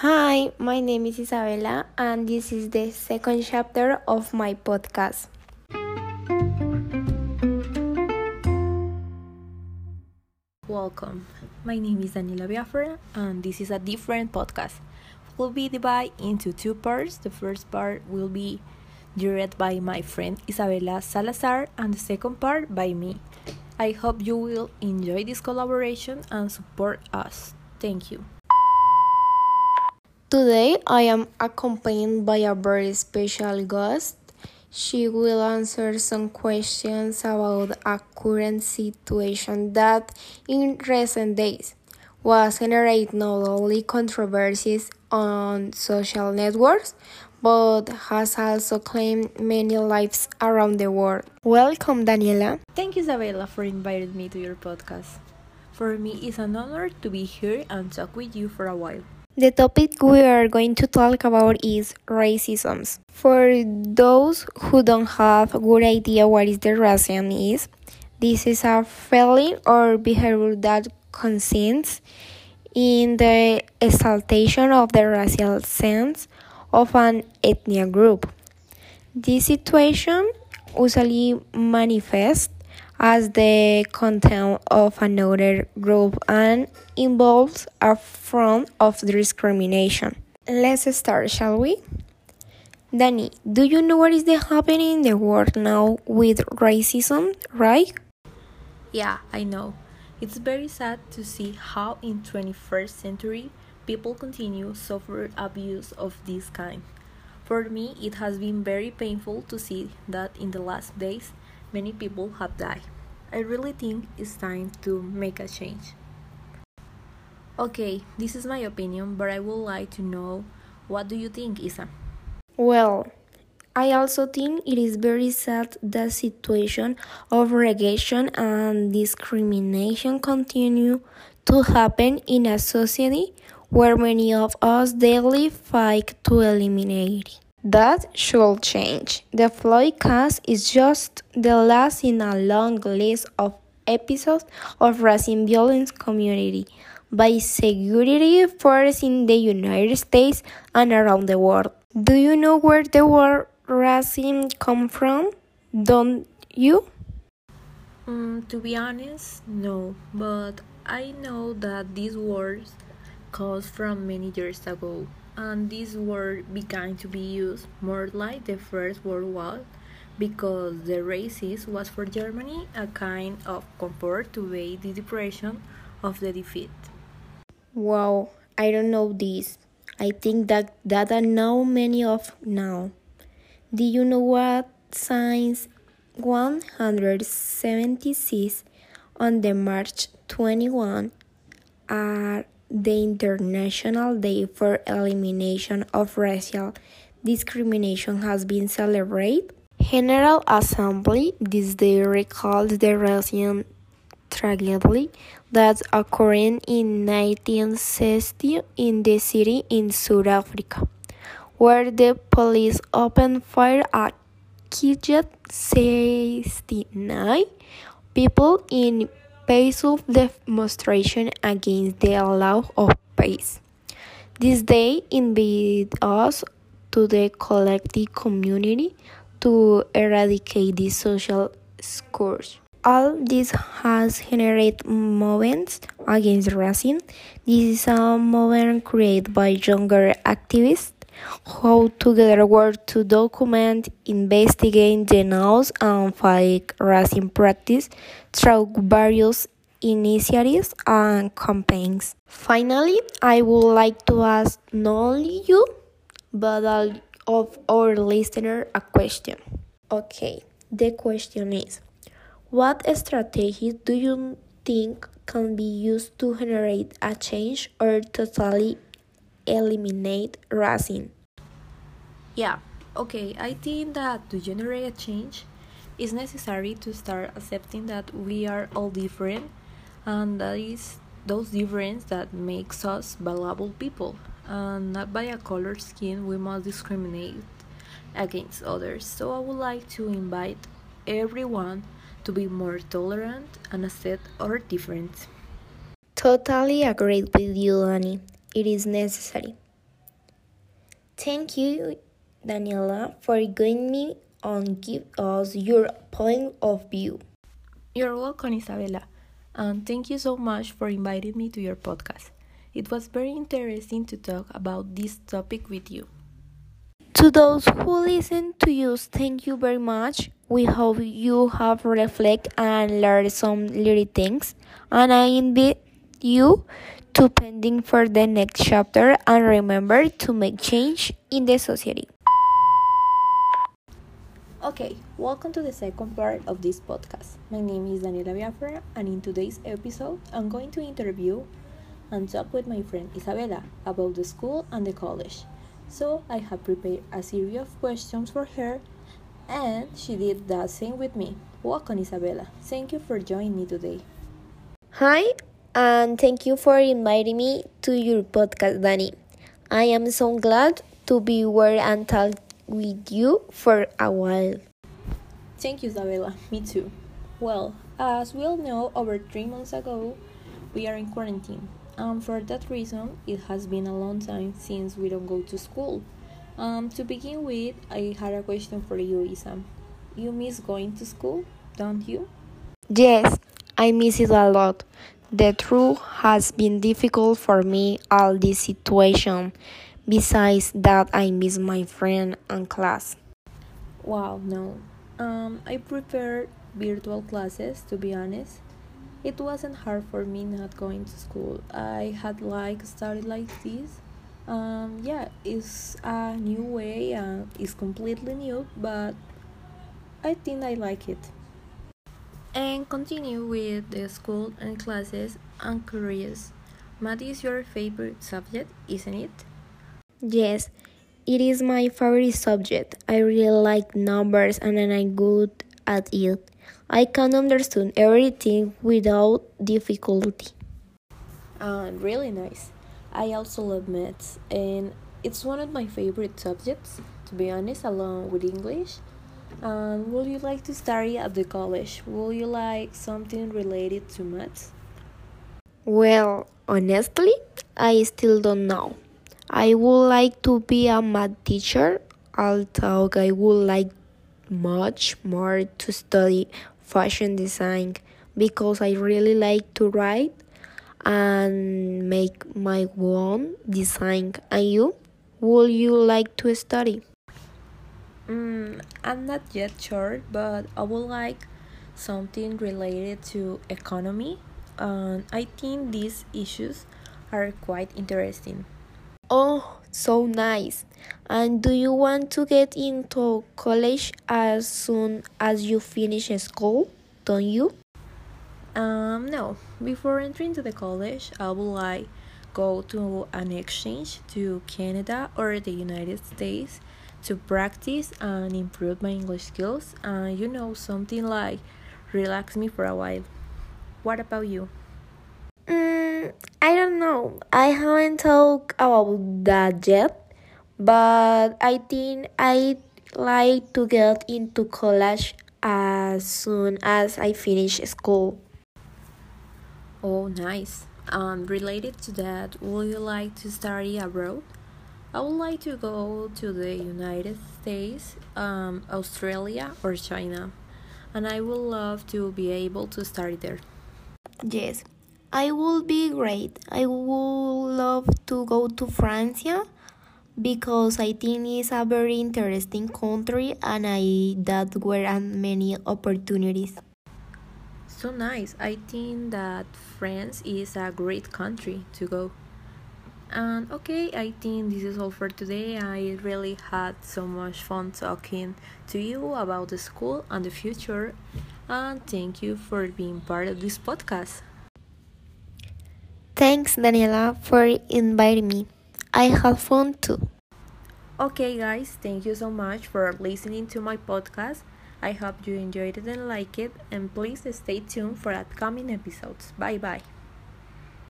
Hi, my name is Isabella, and this is the second chapter of my podcast. Welcome. My name is Daniela Biafra, and this is a different podcast. We'll be divided into two parts. The first part will be directed by my friend Isabella Salazar, and the second part by me. I hope you will enjoy this collaboration and support us. Thank you. Today, I am accompanied by a very special guest. She will answer some questions about a current situation that, in recent days, was generating not only controversies on social networks, but has also claimed many lives around the world. Welcome, Daniela. Thank you, Isabella, for inviting me to your podcast. For me, it's an honor to be here and talk with you for a while. The topic we are going to talk about is racism. For those who don't have a good idea what is the racism is, this is a feeling or behavior that consists in the exaltation of the racial sense of an ethnic group. This situation usually manifests as the content of another group and involves a form of discrimination. Let's start, shall we? Danny, do you know what is happening in the world now with racism, right? Yeah, I know. It's very sad to see how in 21st century people continue suffer abuse of this kind. For me, it has been very painful to see that in the last days many people have died. I really think it's time to make a change. Okay, this is my opinion, but I would like to know what do you think, Isa? Well, I also think it is very sad the situation of regression and discrimination continue to happen in a society where many of us daily fight to eliminate. That should change. The Floyd cast is just the last in a long list of episodes of racism violence community by security forces in the United States and around the world. Do you know where the word racism come from? Don't you? Mm, to be honest, no, but I know that these words comes from many years ago, and this word began to be used more like the First World War because the racism was for Germany a kind of comfort to evade the depression of the defeat. Wow, I don't know this. I think that that I know many of now. Do you know what signs 176 on the March 21 are the International Day for Elimination of Racial Discrimination has been celebrated? General Assembly this day recalls the racial tragedy that occurred in 1960 in the city in South Africa, where the police opened fire at killed 69 people in peaceful demonstration against the law of peace. This day invites us to the collective community to eradicate this social scourge. All this has generated movements against racism. This is a movement created by younger activists who together work to document, investigate, denounce, and fight racism practice through various initiatives and campaigns. Finally, I would like to ask not only you, but all of our listener a question. Okay, the question is what strategies do you think can be used to generate a change or totally eliminate racism? Yeah, okay, I think that to generate a change, it's necessary to start accepting that we are all different and that is those differences that makes us valuable people and not by a color skin we must discriminate against others so i would like to invite everyone to be more tolerant and accept our difference Totally agree with you, Annie. It is necessary. Thank you, Daniela, for guiding me and give us your point of view. You're welcome, Isabella, and thank you so much for inviting me to your podcast. It was very interesting to talk about this topic with you. To those who listen to us, thank you very much. We hope you have reflected and learned some little things, and I invite you to pending for the next chapter and remember to make change in the society. Okay, welcome to the second part of this podcast. My name is Daniela Biafra, and in today's episode, I'm going to interview and talk with my friend Isabella about the school and the college. So, I have prepared a series of questions for her, and she did the same with me. Welcome, Isabella. Thank you for joining me today. Hi, and thank you for inviting me to your podcast, Danny. I am so glad to be here and talk with you for a while. Thank you, Isabella. Me too. Well, as we all know, over three months ago, we are in quarantine. And for that reason, it has been a long time since we don't go to school. Um, to begin with, I had a question for you, Isa. You miss going to school, don't you? Yes, I miss it a lot. The truth has been difficult for me all this situation. Besides that, I miss my friend and class. Wow, no. Um, I prefer virtual classes to be honest. It wasn't hard for me not going to school. I had like started like this. Um, yeah, it's a new way and it's completely new, but I think I like it. And continue with the school and classes. and careers. Math is your favorite subject, isn't it? Yes, it is my favorite subject. I really like numbers and I'm good at it. I can understand everything without difficulty. Uh, really nice. I also love maths, and it's one of my favorite subjects, to be honest, along with English. Um, would you like to study at the college? Would you like something related to maths? Well, honestly, I still don't know. I would like to be a math teacher, although I would like much more to study fashion design because I really like to write and make my own design. And you? Would you like to study? Mm, I'm not yet sure, but I would like something related to economy. And I think these issues are quite interesting. Oh, so nice. And do you want to get into college as soon as you finish school? Don't you? Um, no. Before entering to the college, I would like go to an exchange to Canada or the United States to practice and improve my English skills. And you know, something like relax me for a while. What about you? Mm, I don't know. I haven't talked about that yet, but I think I'd like to get into college as soon as I finish school. Oh, nice. Um, related to that, would you like to study abroad? I would like to go to the United States, um, Australia, or China, and I would love to be able to study there. Yes, I would be great. I would love to go to France because I think it's a very interesting country and I that where were many opportunities. So nice. I think that France is a great country to go. And okay, I think this is all for today. I really had so much fun talking to you about the school and the future. And thank you for being part of this podcast. Thanks, Daniela, for inviting me. I had fun too. Okay, guys, thank you so much for listening to my podcast. I hope you enjoyed it and like it, and please stay tuned for upcoming episodes. Bye bye.